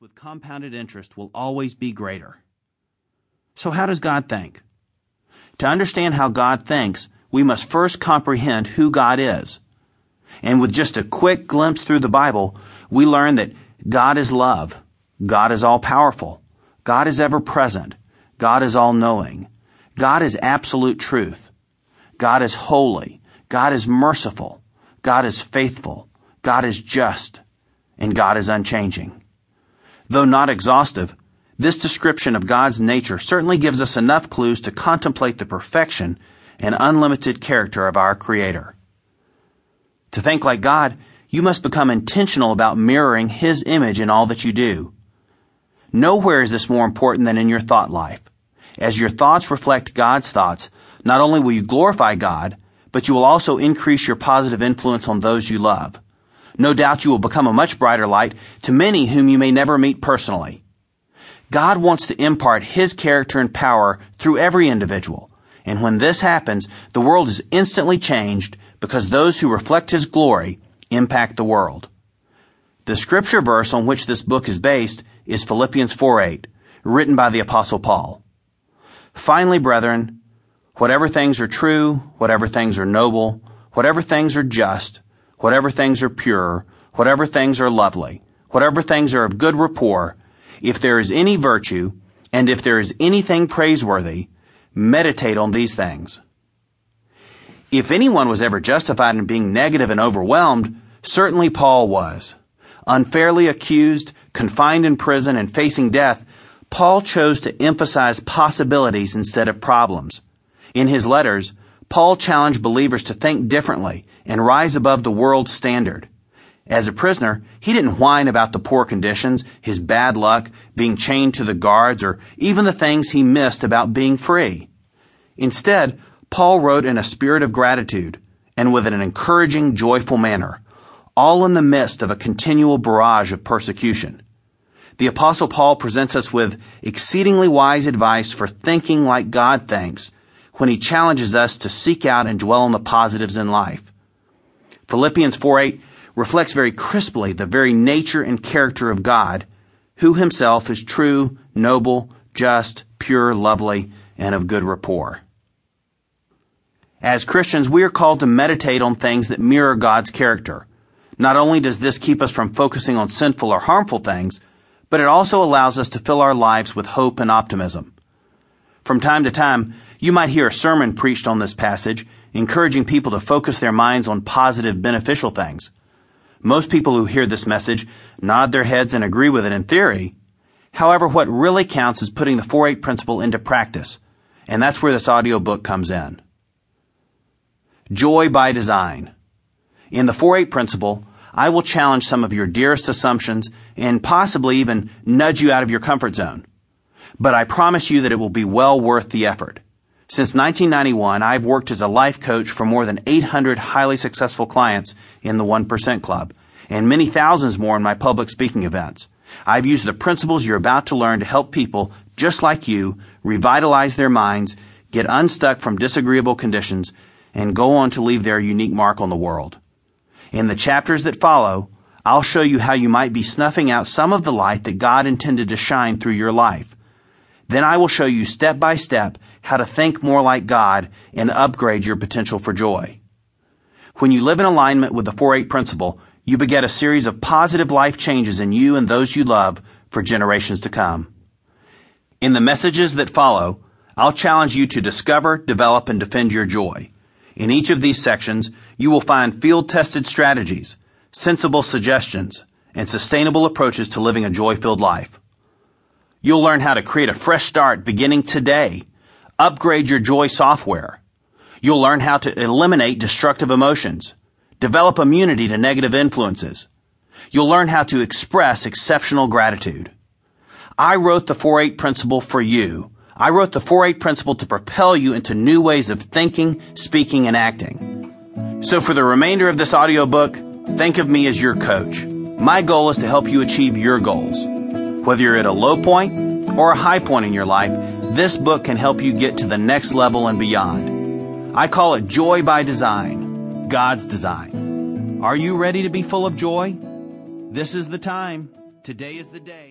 with compounded interest will always be greater. So, how does God think? To understand how God thinks, we must first comprehend who God is. And with just a quick glimpse through the Bible, we learn that God is love, God is all powerful, God is ever present, God is all knowing, God is absolute truth, God is holy, God is merciful, God is faithful, God is just, and God is unchanging. Though not exhaustive, this description of God's nature certainly gives us enough clues to contemplate the perfection and unlimited character of our Creator. To think like God, you must become intentional about mirroring His image in all that you do. Nowhere is this more important than in your thought life. As your thoughts reflect God's thoughts, not only will you glorify God, but you will also increase your positive influence on those you love. No doubt you will become a much brighter light to many whom you may never meet personally. God wants to impart His character and power through every individual. And when this happens, the world is instantly changed because those who reflect His glory impact the world. The scripture verse on which this book is based is Philippians 4:8, written by the apostle Paul. Finally, brethren, whatever things are true, whatever things are noble, whatever things are just, whatever things are pure, whatever things are lovely, whatever things are of good rapport, if there is any virtue, and if there is anything praiseworthy, meditate on these things. If anyone was ever justified in being negative and overwhelmed, certainly Paul was. Unfairly accused, confined in prison, and facing death, Paul chose to emphasize possibilities instead of problems. In his letters, Paul challenged believers to think differently and rise above the world's standard. As a prisoner, he didn't whine about the poor conditions, his bad luck, being chained to the guards, or even the things he missed about being free. Instead, Paul wrote in a spirit of gratitude and with an encouraging, joyful manner, all in the midst of a continual barrage of persecution. The Apostle Paul presents us with exceedingly wise advice for thinking like God thinks when he challenges us to seek out and dwell on the positives in life. Philippians 4 8 reflects very crisply the very nature and character of God, who himself is true, noble, just, pure, lovely, and of good rapport. As Christians, we are called to meditate on things that mirror God's character. Not only does this keep us from focusing on sinful or harmful things, but it also allows us to fill our lives with hope and optimism. From time to time, you might hear a sermon preached on this passage, encouraging people to focus their minds on positive, beneficial things. Most people who hear this message nod their heads and agree with it in theory. However, what really counts is putting the 4-8 principle into practice, and that's where this audio book comes in. Joy by design. In the 4-8 principle, I will challenge some of your dearest assumptions and possibly even nudge you out of your comfort zone. But I promise you that it will be well worth the effort. Since 1991, I've worked as a life coach for more than 800 highly successful clients in the 1% Club, and many thousands more in my public speaking events. I've used the principles you're about to learn to help people just like you revitalize their minds, get unstuck from disagreeable conditions, and go on to leave their unique mark on the world. In the chapters that follow, I'll show you how you might be snuffing out some of the light that God intended to shine through your life. Then I will show you step by step how to think more like God and upgrade your potential for joy. When you live in alignment with the 4-8 principle, you beget a series of positive life changes in you and those you love for generations to come. In the messages that follow, I'll challenge you to discover, develop, and defend your joy. In each of these sections, you will find field-tested strategies, sensible suggestions, and sustainable approaches to living a joy-filled life. You'll learn how to create a fresh start beginning today Upgrade your joy software. You'll learn how to eliminate destructive emotions. Develop immunity to negative influences. You'll learn how to express exceptional gratitude. I wrote the 4-8 principle for you. I wrote the 4-8 principle to propel you into new ways of thinking, speaking, and acting. So for the remainder of this audiobook, think of me as your coach. My goal is to help you achieve your goals. Whether you're at a low point or a high point in your life, this book can help you get to the next level and beyond. I call it Joy by Design, God's design. Are you ready to be full of joy? This is the time. Today is the day.